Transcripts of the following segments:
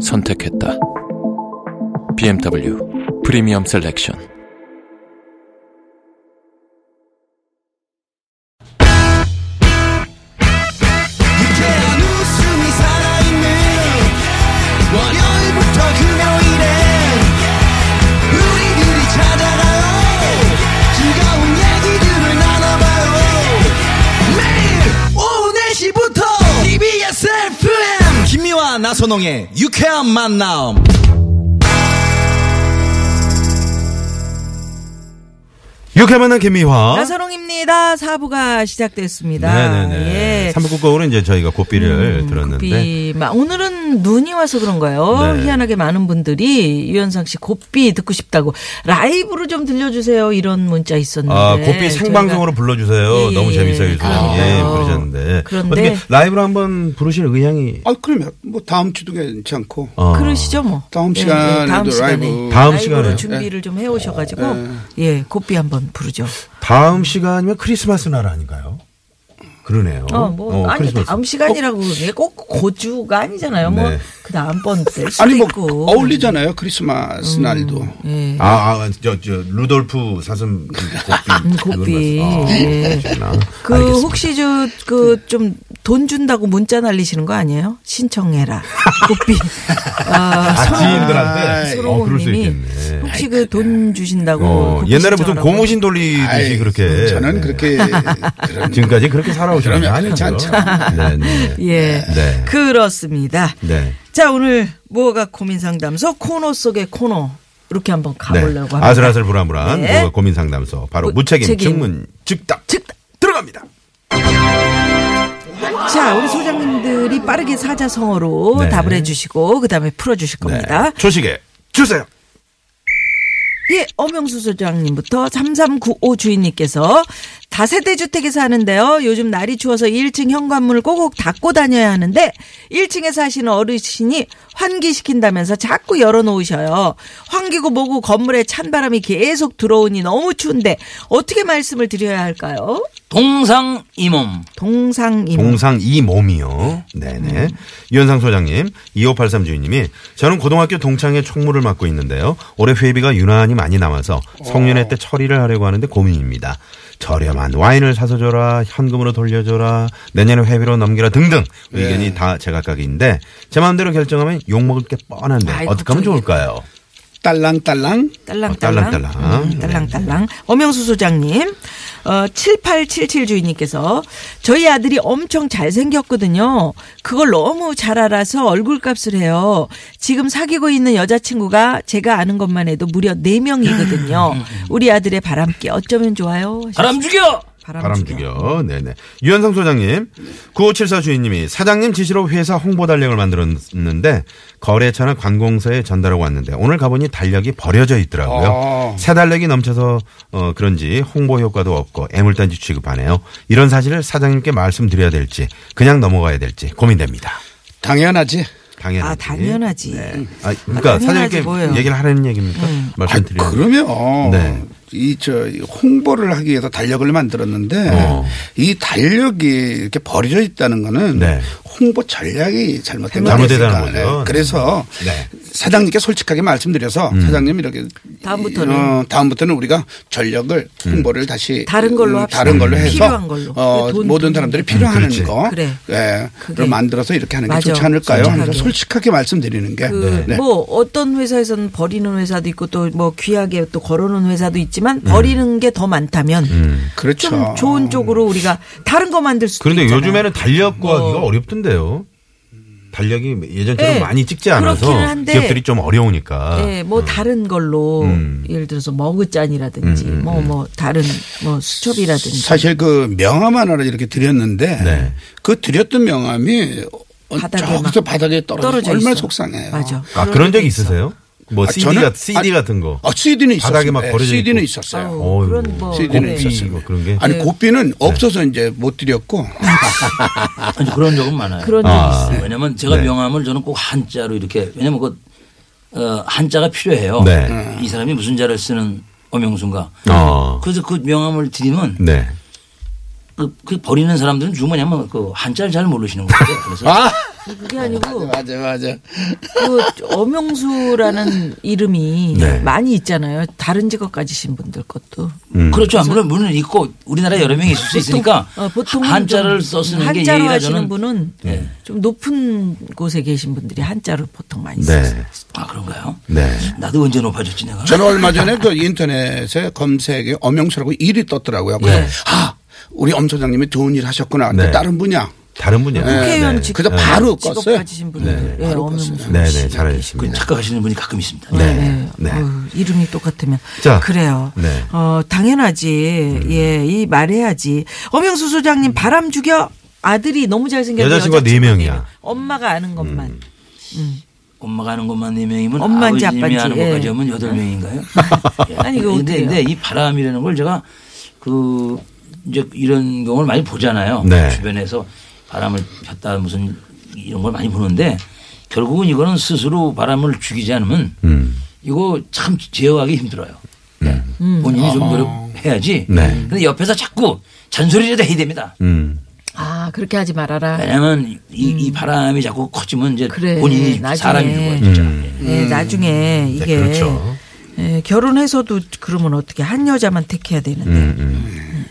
선택했다. BMW 프리미엄 셀렉션. 나선홍의 유쾌한 만남 유쾌한 만남 김미화. 나선홍입니다. 사부가 시작됐습니다. 네네네. 예. 3부 끝곡으로는 이제 저희가 고삐를 들었는데. 고삐. 마- 오늘은 눈이 와서 그런가요? 네. 희한하게 많은 분들이 유현상 씨 고삐 듣고 싶다고 라이브로 좀 들려주세요. 이런 문자 있었는데. 아, 고삐 생방송으로 불러주세요. 예, 예, 너무 재밌어요. 예. 요즘. 그러니까요. 예, 그러셨는데. 그런데- 어떻게 라이브로 한번 부르실 의향이. 아 그러면 뭐 다음 주도 괜찮고 어. 그러시죠, 뭐. 다음 예, 시간에도 예, 다음 시간에. 라이브. 다음 라이브로 시간에. 준비를 좀 해오셔가지고 예, 고삐 한번 부르죠. 다음 시간이면 크리스마스 날 아닌가요? 그러네요. 어, 뭐 아니 크리스마스. 다음 시간이라고 이게 꼭 고주가 아니잖아요. 뭐 네. 그 다음 번될 수도 아니 뭐 있고. 어울리잖아요 크리스마스 날도. 예. 아, 아, 저, 저, 루돌프 사슴 그 고삐. 음, 고삐. 아, 예. 그 알겠습니다. 혹시 저 그 좀 돈 준다고 문자 날리시는 거 아니에요? 신청해라. 고삐. 아, 아, 지인들한테? 서로 어, 그럴 수 있겠네. 혹시 그 돈 주신다고 어, 옛날에 무슨. 고무신 돌리듯이 아이, 그렇게. 저는 네. 그렇게 그런 지금까지 그렇게 살아 오신 게 아니죠. 괜찮죠. 네, 네. 예. 네. 그렇습니다. 네. 자, 오늘 뭐가 고민 상담소 코너 속의 코너 이렇게 한번 가보려고 합니다. 네. 아슬아슬 불안불안 네. 뭐 고민 상담소 바로 무- 무책임 책임. 증문 즉답 즉답. 들어갑니다. 자, 우리 소장님들이 빠르게 사자성어로 네. 답을 해주시고 그다음에 풀어주실 겁니다. 네. 초식에 주세요. 예, 엄영수 소장님부터 3395 주인님께서 다세대 주택에 사는데요. 요즘 날이 추워서 1층 현관문을 꼭꼭 닫고 다녀야 하는데 1층에 사시는 어르신이 환기시킨다면서 자꾸 열어놓으셔요. 환기고 뭐고 건물에 찬바람이 계속 들어오니 너무 추운데 어떻게 말씀을 드려야 할까요? 동상 이몸. 동상임. 동상 이 몸이요. 네네. 유현상 소장님, 2583 주인님이 저는 고등학교 동창회 총무를 맡고 있는데요. 올해 회비가 유난히 많이 남아서 성년회 때 처리를 하려고 하는데 고민입니다. 저렴한 와인을 사서 줘라, 현금으로 돌려줘라, 내년에 회비로 넘기라 등등 의견이 다 제각각인데 제 마음대로 결정하면 욕 먹을 게 뻔한데 아이, 어떻게 하면 걱정이네. 좋을까요? 딸랑딸랑 딸랑딸랑. 어, 딸랑딸랑. 음, 딸랑딸랑. 엄영수 소장님, 어, 7877 주인님께서 저희 아들이 엄청 잘생겼거든요. 그걸 너무 잘 알아서 얼굴 값을 해요. 지금 사귀고 있는 여자친구가 제가 아는 것만 해도 무려 4명이거든요. 우리 아들의 바람기 어쩌면 좋아요? 바람 죽여! 바람 죽여. 네네. 유현상 소장님, 9574 주인님이 사장님 지시로 회사 홍보 달력을 만들었는데 거래처나 관공서에 전달하고 왔는데 오늘 가보니 달력이 버려져 있더라고요. 아. 새 달력이 넘쳐서 어, 그런지 홍보 효과도 없고 애물단지 취급하네요. 이런 사실을 사장님께 말씀드려야 될지 그냥 넘어가야 될지 고민됩니다. 당연하지. 당연하지. 아, 당연하지. 아, 그러니까 아, 당연하지 사장님께 뭐예요. 얘기를 하라는 얘기입니까? 아, 말씀드리는. 그러면 네. 이 저 홍보를 하기 위해서 달력을 만들었는데 어. 이 달력이 이렇게 버려져 있다는 거는 네. 홍보 전략이 잘못된 잘못되다는 거니까. 거죠. 네. 그래서 네. 사장님께 솔직하게 말씀드려서 음. 사장님 이렇게 다음부터는 어, 다음부터는 우리가 전력을 홍보를 다시 다른 걸로 음, 합시다. 다른 걸로 해서 필요한 걸로. 어, 돈, 모든 돈. 사람들이 필요하는 그렇지. 거 그래. 예. 그걸 만들어서 이렇게 하는 게 맞아. 좋지 않을까요? 솔직하게. 솔직하게 말씀드리는 게 그, 네. 뭐, 어떤 회사에서는 버리는 회사도 있고 또 뭐 귀하게 또 걸어놓은 회사도 있지만 버리는 게 더 많다면 그렇죠. 좀 좋은 쪽으로 우리가 다른 거 만들 수도 그런데 있잖아요. 요즘에는 달력 뭐. 구하기가 어렵던데요. 달력이 예전처럼 네, 많이 찍지 않아서 한데. 기업들이 좀 어려우니까. 예, 뭐 다른 걸로 음. 예를 들어서 머그잔이라든지 뭐뭐 다른 뭐 수첩이라든지 사실 그 명함 하나를 이렇게 드렸는데 네. 그 드렸던 명함이 어, 바닥에 저기서 막 바닥에 떨어져, 떨어져 얼마나 있어. 속상해요. 맞아. 아, 그런 적 있으세요? 뭐 아, CD, 저는- 같, CD 아, 같은 거. 아, CD는 있었어요. 바닥에 막 버려져 CD는. 있었어요. 아우, 그런 뭐 CD는 네. 있었어요. 뭐 그런 게. 아니 네. 고삐는 없어서 이제 못 드렸고 아니, 그런 적은 많아요. 그런 적이 아. 있어요. 왜냐면 제가 네. 명함을 저는 꼭 한자로 이렇게 왜냐면 그 어, 한자가 필요해요. 네. 이 사람이 무슨 자를 쓰는 어명순가. 어. 그래서 그 명함을 드리면 네. 그, 그 버리는 사람들은 주 뭐냐면 그 한자를 잘 모르시는 거예요. 그래서 아 그게 아니고 맞아 맞아. 그 엄영수라는 이름이 네. 많이 있잖아요. 다른 직업 가지신 분들 것도. 음. 그렇죠. 물론 물론 있고 우리나라에 여러 명이 있을 수 있으니까 어, 보통 한자를 써쓰는 게 한자로 하시는 저는 분은 네. 좀 높은 곳에 계신 분들이 한자로 보통 많이 네. 쓰세요. 아 그런가요? 네. 나도 언제 높아졌지 내가? 저는 얼마 전에 그 인터넷에 검색에 엄영수라고 일이 떴더라고요. 그래서 네. 아 우리 엄 소장님이 좋은 일 하셨구나. 네. 또 다른 분이야. 다른 분이요. 국회의원 네. 직 그래서 바로 직업 껐어요. 가지신 분들. 예, 엄영수. 네, 네, 그 잘하셨습니다. 착각하시는 분이 가끔 있습니다. 네. 네. 네. 어휴, 이름이 똑같으면. 자. 그래요. 네. 음. 어, 당연하지. 예, 이 말해야지. 엄영수 소장님 바람 죽여 아들이 너무 잘생겼는데 여자친구가 네 명이야. 명. 엄마가 아는 것만. 엄마가 하는 것만 네 명이면 엄마인지 아버님이 아빠인지, 하는 예. 것까지 하면 여덟 명인가요? 예. 아니, 이거 근데? 근데 이 바람이라는 걸 제가 그 이제 이런 경우를 많이 보잖아요. 네. 주변에서 바람을 폈다 무슨 이런 걸 많이 보는데 결국은 이거는 스스로 바람을 죽이지 않으면 음. 이거 참 제어하기 힘들어요. 네. 본인이 좀 노력해야지. 네. 근데 옆에서 자꾸 잔소리라도 해야 됩니다. 음. 아, 그렇게 하지 말아라. 왜냐하면 이, 이 바람이 자꾸 커지면 이제 음. 그래, 본인이 나중에. 사람이 죽어요. 진짜. 음. 예, 나중에 이게 그렇죠. 예, 결혼해서도 그러면 어떻게 한 여자만 택해야 되는데.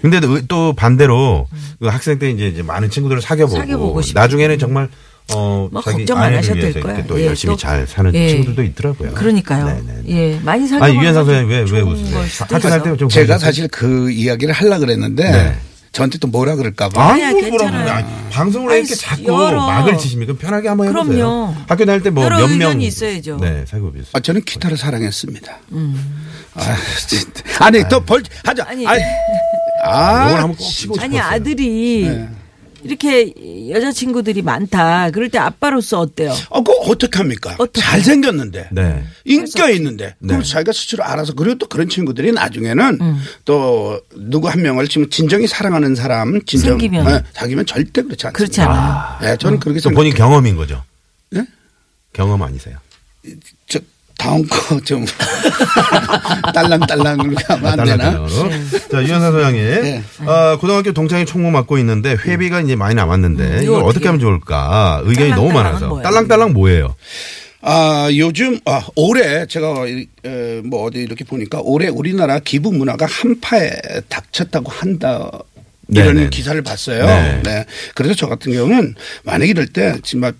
음, 음. 근데 또 반대로 그 학생 때 이제 이제 많은 친구들을 사귀어보고, 사귀어보고. 나중에는 정말 어 뭐 자기 걱정 안 거야. 이렇게 또 예, 열심히 또. 잘 사는 예. 친구들도 있더라고요. 그러니까요. 네네. 예, 많이 사귀어. 아니 유현상 소장님 왜왜 웃으세요? 학교 다닐 때좀 제가 사실 그 이야기를 하려 그랬는데 네. 저한테 또 뭐라 그럴까 봐. 아니야, 아니, 괜찮아요. 아니, 방송을 아니, 이렇게 자꾸 열어. 막을 치십니까? 편하게 한번 해보세요. 그럼요. 학교 다닐 때뭐 여러 몇명 있어야죠. 네, 사귀고 계세요. 아, 저는 기타를 사랑했습니다. 아, 진짜. 아니, 또 벌, 하자. 아니. 아니, 아, 이걸 한번 꼭 치고 싶었어요. 아니 아들이 네. 이렇게 여자친구들이 많다. 그럴 때 아빠로서 어때요? 어, 그 어떻게 합니까? 어떡해? 잘생겼는데. 네. 인기가 있는데. 그걸 네. 자기가 스스로 알아서. 그리고 또 그런 친구들이 나중에는 음. 또 누구 한 명을 지금 진정이 사랑하는 사람, 진정. 생기면. 네, 사귀면 절대 그렇지 않습니다. 그렇지 않아요. 네, 저는 그렇게 또 생각해요. 본인 경험인 거죠? 네? 경험 아니세요? 저 다음 거 좀 딸랑딸랑으로 가면 안 되나? 자, 유현상 소장님. 네. 어, 고등학교 동창회 총무 맡고 있는데 회비가 이제 많이 남았는데 음, 이걸 어떻게 어떻게 하면 좋을까? 의견이 너무 많아서. 뭐예요? 딸랑딸랑 뭐예요? 아, 요즘, 아, 올해 제가 이, 에, 뭐 어디 이렇게 보니까 올해 우리나라 기부 문화가 한파에 닥쳤다고 한다. 이런 네네. 기사를 봤어요. 네. 네. 그래서 저 같은 경우는 만약 이럴 때 정말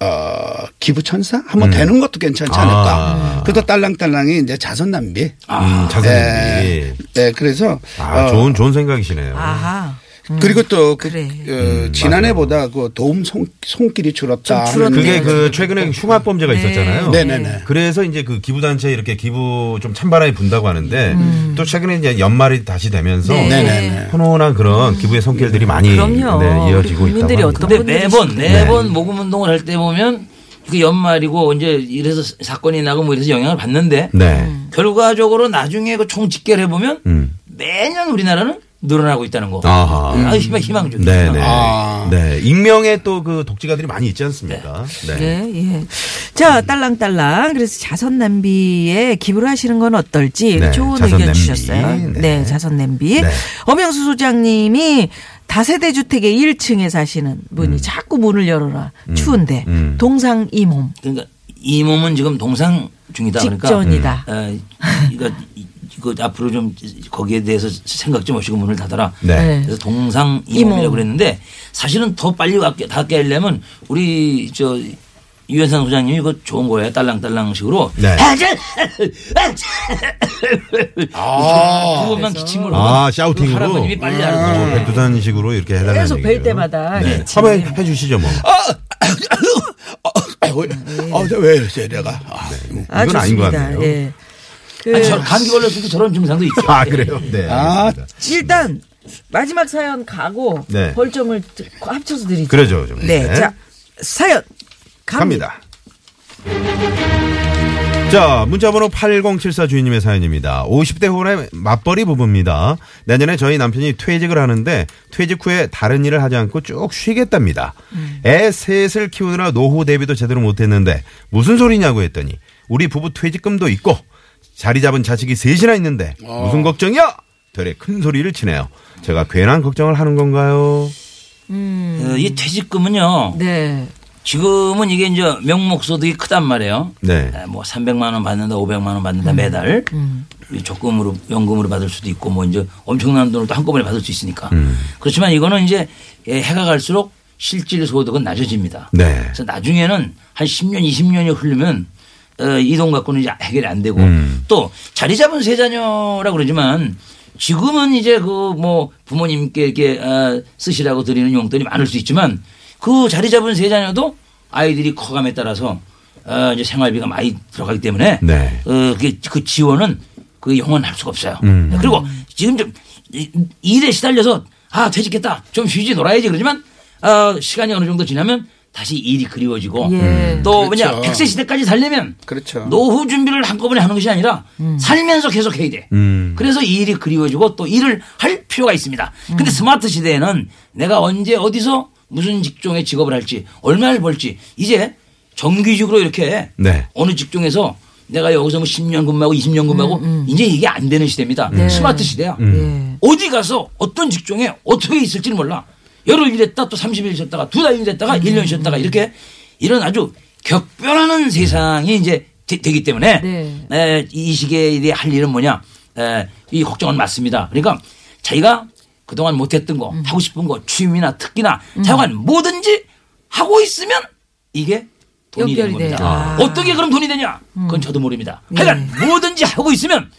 어, 기부 천사 한번 되는 것도 괜찮지 않을까. 음. 아. 그래서 딸랑딸랑이 이제 자선 낭비. 음, 자선비. 네. 네, 그래서 아, 어, 좋은 좋은 생각이시네요. 아하. 그리고 또 그, 그래. 어, 지난해보다 그 도움 손, 손길이 줄었다. 그게 네, 그. 최근에 흉악 범죄가 네. 있었잖아요. 네네네. 그래서 이제 그 기부 단체 이렇게 기부 좀 찬바람이 분다고 하는데 또 최근에 이제 연말이 다시 되면서 네. 네네네. 훈훈한 그런 기부의 손길들이 많이. 네, 이어지고 있다고 어떤 합니다. 근데 분들이 매번? 매번 모금 운동을 할 때 보면 그 연말이고 이제 이래서 사건이 나고 뭐 이래서 영향을 받는데 네. 결과적으로 나중에 그 총 집계를 해보면 음. 매년 우리나라는 늘어나고 있다는 거. 아하. 아, 희망 희망적이죠. 네네. 아. 네. 익명의 또 그 독지가들이 많이 있지 않습니까? 네. 예, 예. 자, 딸랑딸랑. 그래서 자선 냄비에 기부를 하시는 건 어떨지 네, 좋은 의견 냄비. 주셨어요. 네. 네, 자선 냄비. 네. 엄영수 소장님이 다세대 주택의 1층에 사시는 분이 자꾸 문을 열어라. 추운데. 음. 동상 이 몸. 그러니까 이 몸은 지금 동상 중이다. 그러니까 직전이다. 어, 이거 앞으로 좀 거기에 대해서 생각 좀 하시고 문을 닫아라. 네. 네. 그래서 동상 이몸. 이몸이라고 그랬는데 사실은 더 빨리 닫게- 하려면 우리 저 유현상 소장님이 이거 좋은 거예요. 딸랑딸랑식으로. 네. 두 번만 기침을 아, 샤우팅으로. 그 할아버님이 빨리 알고. 어, 백두산식으로 이렇게 해달라는 계속. 뵐 때마다 네. 한번 해 주시죠, 뭐. 아, 왜, 아, 왜 이러세요, 내가. 아, 아, 이건 아닌 것. 같네요. 예. 그 아니, 저 감기 걸렸을 때 저런 증상도 있죠. 아, 그래요? 네. 아. 일단 마지막 사연 가고 네. 벌점을 드- 합쳐서 드리죠. 그러죠, 좀. 네. 네. 자, 사연 갑니다. 갑니다. 자, 문자번호 8074 주인님의 사연입니다. 50대 후반의 맞벌이 부부입니다. 내년에 저희 남편이 퇴직을 하는데 퇴직 후에 다른 일을 하지 않고 쭉 쉬겠답니다. 애 셋을 키우느라 노후 대비도 제대로 못했는데 무슨 소리냐고 했더니 우리 부부 퇴직금도 있고 자리 잡은 자식이 셋이나 있는데 무슨 걱정이야? 되레 큰 소리를 치네요. 제가 괜한 걱정을 하는 건가요? 어, 이 퇴직금은요. 네. 지금은 이게 이제 명목 소득이 크단 말이에요. 네. 에, 뭐 300만 원 받는다, 500만 원 받는다 매달 이 적금으로 연금으로 받을 수도 있고 뭐 이제 엄청난 돈을 또 한꺼번에 받을 수 있으니까. 그렇지만 이거는 이제 예, 해가 갈수록 실질 소득은 낮아집니다. 네. 그래서 나중에는 한 10년, 20년이 흐르면 어, 이돈 갖고는 이제 해결이 안 되고 음. 또 자리 잡은 세 자녀라 그러지만 지금은 이제 그 뭐 부모님께 이렇게 어, 쓰시라고 드리는 용돈이 많을 수 있지만 그 자리 잡은 세 자녀도 아이들이 커감에 따라서 어, 이제 생활비가 많이 들어가기 때문에 네. 어, 그게 그 지원은 그 영원할 수가 없어요. 음. 그리고 지금 좀 이- 일에 시달려서 아 퇴직했다 좀 쉬지 놀아야지 그러지만 어, 시간이 어느 정도 지나면 다시 일이 그리워지고 예. 또 그렇죠. 뭐냐 100세 시대까지 살려면 그렇죠. 노후 준비를 한꺼번에 하는 것이 아니라 살면서 계속 해야 돼. 음. 그래서 이 일이 그리워지고 또 일을 할 필요가 있습니다. 근데 스마트 시대에는 내가 언제 어디서 무슨 직종의 직업을 할지 얼마를 벌지 이제 정규직으로 이렇게 네. 어느 직종에서 내가 여기서 뭐 10년 근무하고 20년 근무하고 이제 이게 안 되는 시대입니다. 스마트 시대야. 네. 어디 가서 어떤 직종에 어떻게 있을지는 몰라. 열흘 일했다 또 30일 쉬었다가 두 달 일했다가 1년 쉬었다가 이렇게 이런 아주 격변하는 세상이 이제 되, 기 때문에 네. 에, 이 시기에 할 일은 뭐냐 에, 이 걱정은 맞습니다. 그러니까 자기가 그동안 못했던 거 하고 싶은 거 취미나 특기나 자관 뭐든지 하고 있으면 이게 돈이 되는. 겁니다. 아. 어떻게 그럼 돈이 되냐? 그건 저도 모릅니다. 하여간 뭐든지 하고 있으면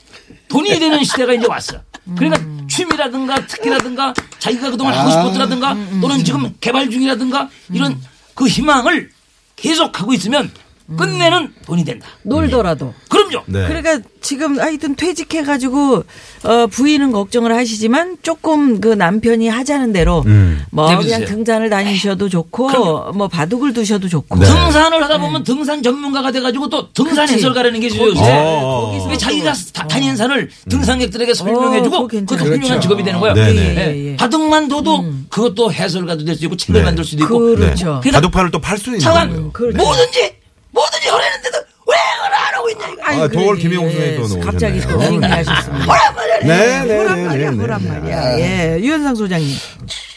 돈이 되는 시대가 이제 왔어. 그러니까 취미라든가 특기라든가 자기가 그동안 하고 싶었더라든가 또는 지금 개발 중이라든가 이런 그 희망을 계속 하고 있으면 끝내는 돈이 된다. 놀더라도. 그럼요. 네. 그러니까 지금 하여튼 퇴직해가지고 어, 부인은 걱정을 하시지만 조금 그 남편이 하자는 대로 음. 뭐. 그냥 등산을 다니셔도 좋고 그럼요. 뭐 바둑을 두셔도 좋고 네. 등산을 하다 보면 등산 전문가가 돼가지고 또 등산 그치. 해설가라는 게 어. 거기서 왜 자기가 또- 다- 다닌 산을 등산객들에게 설명해주고 어. 그것도 훌륭한 그렇죠. 직업이 되는 거예요. 네네. 예, 예, 예. 바둑만 둬도 그것도 해설가도 될 수 있고 책을 네. 만들 수도 있고 그렇죠. 네. 바둑판을 또 팔 수 있는 거예요. 그렇죠. 뭐든지 뭐든지 하려는데도 왜 그걸 안 하고 있냐 이거. 아. 도월 김용수에 또 나오셨네요. 갑자기 또 얘기하셨습니다. 뭐란 말이야. 네, 네, 그란 네, 말이야, 네, 그란 네. 말이야. 예, 유현상 소장님.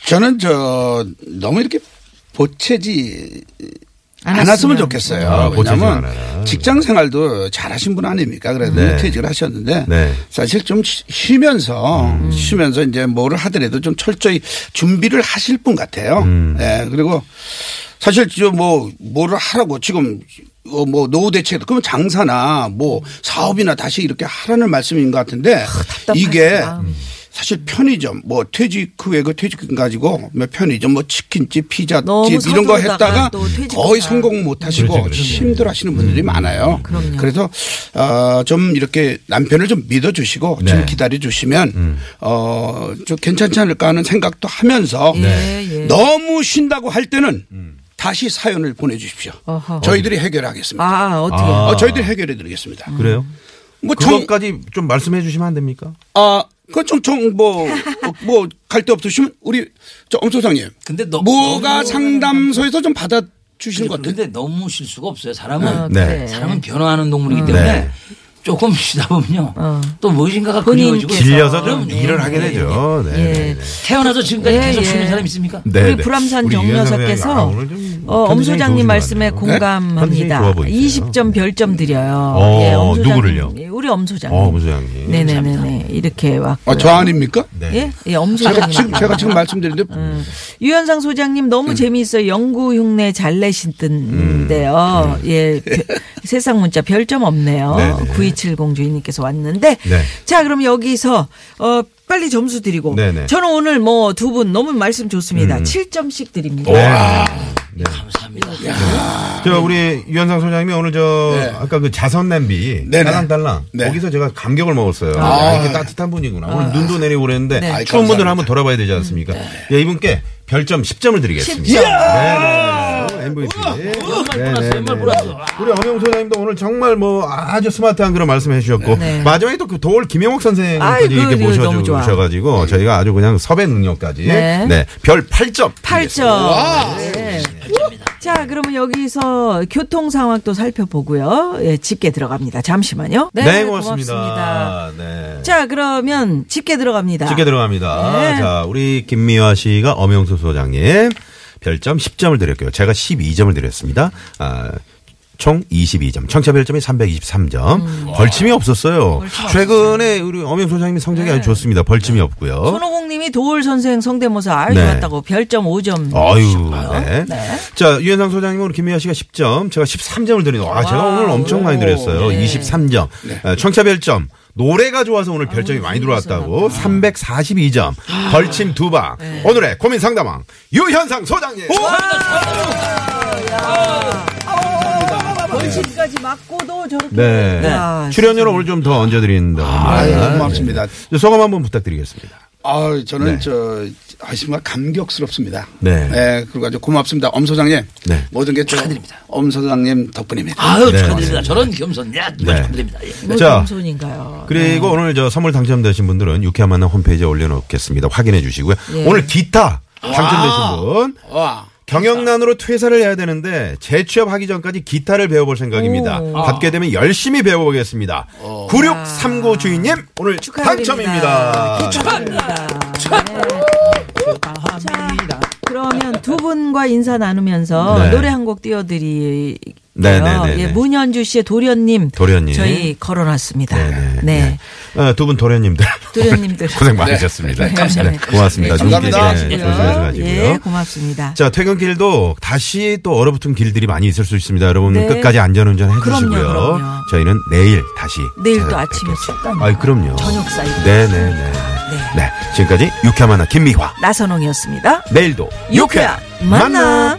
저는 저 너무 이렇게 보채지 안안 했으면 했으면. 좋겠어요. 아, 왜냐하면. 직장 생활도 잘하신 분 아닙니까? 그래서 네. 퇴직을 하셨는데 네. 사실 좀 쉬- 쉬면서 음. 쉬면서 이제 뭐를 하더라도 좀 철저히 준비를 하실 분 같아요. 음. 네. 그리고 사실 저뭐 뭐를 하라고 지금 어, 뭐 노후 대책 그러면 장사나 뭐 사업이나 다시 이렇게 하라는 말씀인 것 같은데 이게 답답하시다. 사실 편의점 뭐 퇴직 후에 그 퇴직금 가지고 뭐 편의점 뭐 치킨집 피자집 이런 거 했다가 거의 다. 성공 못 하시고 그렇죠. 힘들어 하시는 분들이 많아요. 그럼요. 그래서 어, 좀 이렇게 남편을 좀 믿어 주시고 네. 좀 기다려 주시면 어, 좀 괜찮지 않을까 하는 생각도 하면서 예, 예. 너무 쉰다고 할 때는 다시 사연을 보내 주십시오. 어허. 저희들이 해결하겠습니다. 아, 어떻게. 아. 어, 저희들이 해결해 드리겠습니다. 그래요? 뭐 정, 그것까지 좀 말씀해 주시면 안 됩니까? 아, 그건 좀, 좀, 뭐, 뭐, 갈 데 없으시면, 우리, 저, 엄 소장님. 근데 너- 뭐가 상담소에서 좀 받아 주시는 것 같아요. 그런데 너무 쉴 수가 없어요. 사람은 어, 네. 사람은 변화하는 동물이기 때문에 네. 조금 쉬다 보면요. 어. 또 무엇인가가 그리워지고 질려서 좀 그럼요. 일을 하게 되죠. 네. 예. 네, 네. 태어나서 지금까지 예, 계속 예. 쉬는 사람 있습니까? 네, 우리 네. 불암산 정여사께서 소장님, 아, 오늘 좀 어, 엄 소장님 말씀에. 컨디션이 공감합니다. 좋아 보이세요. 20점 별점 드려요. 어, 예, 엄 소장님. 누구를요? 예, 우리 엄 소장님. 어, 엄 소장님. 네네네네. 이렇게 왔고. 아, 저 아닙니까? 네. 예? 예, 엄 제가 소장님. 지금, 제가 지금 말씀드리는데, 음. 유현상 소장님 너무 재미있어요. 영구 흉내 잘 내시던데요. 예. 별- 세상 문자 별점 없네요. 네네. 9270 주인님께서 왔는데. 네. 자, 그럼 여기서, 어, 빨리 점수 드리고. 네네. 저는 오늘 뭐 두 분 너무 말씀 좋습니다. 음. 7점씩 드립니다. 네. 감사합니다. 저 우리 유현상 소장님이 오늘 저 네. 아까 그 자선 냄비 네네. 딸랑딸랑 네. 거기서 제가 감격을 먹었어요. 아. 아, 이렇게 따뜻한 분이구나. 오늘 눈도 내리고 그랬는데 네. 아이, 추운 분들. 한번 돌아봐야 되지 않습니까? 예, 이분께 별점 10점을 드리겠습니다. 10점. 네, 네. MVP. 네 네네. 연말 보너스. 우리 엄영 소장님도 오늘 정말 뭐 아주 스마트한 그런 말씀 해 주셨고 네. 마지막에 또 그 도올 김영옥 선생님까지 아이, 그, 이렇게 그, 너무 좋아. 모셔주셔가지고 저희가 아주 그냥 섭외 능력까지 네. 네. 별 8점. 8점. 네. 자, 그러면 여기서 교통 상황 또 살펴보고요. 예, 집게 들어갑니다. 잠시만요. 네, 고맙습니다. 네. 자, 그러면 집게 들어갑니다. 쉽게 들어갑니다. 네. 자, 우리 김미화 씨가 엄영수 소장님 별점 10점을 드렸고요. 제가 12점을 드렸습니다. 아, 총 22점. 청차 별점이 323점. 음. 벌침이 없었어요. 최근에 우리 엄영수 소장님이 성적이 아주 좋습니다. 벌침이 없고요. 손오공님이 도울 선생 성대모사 아유 네. 좋았다고 별점 5점. 아유, 네. 네. 자, 유현상 소장님은 김미아 씨가 10점, 제가 13점을 드리는, 아, 제가 오늘 엄청 많이 드렸어요. 23점. 어, 청차 별점. 노래가 좋아서 오늘 별점이 많이 들어왔다고 342점 벌침 두방 오늘의 고민 상담왕 유현상 소장님 벌침까지 맞고도 저렇게. 네 야, 출연료를 오늘 좀 더 얹어드린다고 아유, 합니다. 고맙습니다. 네. 소감 한번 부탁드리겠습니다 아, 저는 네. 저 하시면 감격스럽습니다. 네. 그리고 아주 고맙습니다. 엄 소장님. 네. 모든 게 축하드립니다. 엄 소장님 덕분입니다. 아유 네, 축하드립니다. 저런 겸손, 야 정말 네. 축하드립니다. 예. 뭐 자, 겸손인가요? 그리고 오늘 저 선물 당첨되신 분들은 유쾌한 만남 홈페이지에 올려놓겠습니다 확인해 주시고요 예. 오늘 기타 당첨되신 분 와. 경영난으로 퇴사를 해야 되는데 재취업하기 전까지 기타를 배워볼 생각입니다. 오. 받게 되면 열심히 배워보겠습니다. 9639 주인님 오늘 당첨입니다. 축하합니다. 축하합니다. 그러면 두 분과 인사 나누면서 네. 노래 한 곡 띄워드릴게요. 네네네네. 예, 문현주 씨의 도련님. 도련님. 저희 걸어놨습니다. 네네. 네. 네. 두분 도련님들 도련님들. 고생 많으셨습니다. 네, 감사합니다. 고맙습니다. 네, 눈길 감사합니다. 네, 조심해서 가지고요. 예, 고맙습니다. 자, 퇴근길도 다시 또 얼어붙은 길들이 많이 있을 수 있습니다. 여러분 네. 끝까지 안전운전 해주시고요. 저희는 내일 다시 내일 또. 아침에 춥다니. 아이, 그럼요. 저녁 사이. 네네네. 네. 지금까지 유쾌한 만남 김미화. 나선홍이었습니다. 내일도 유쾌한 만남.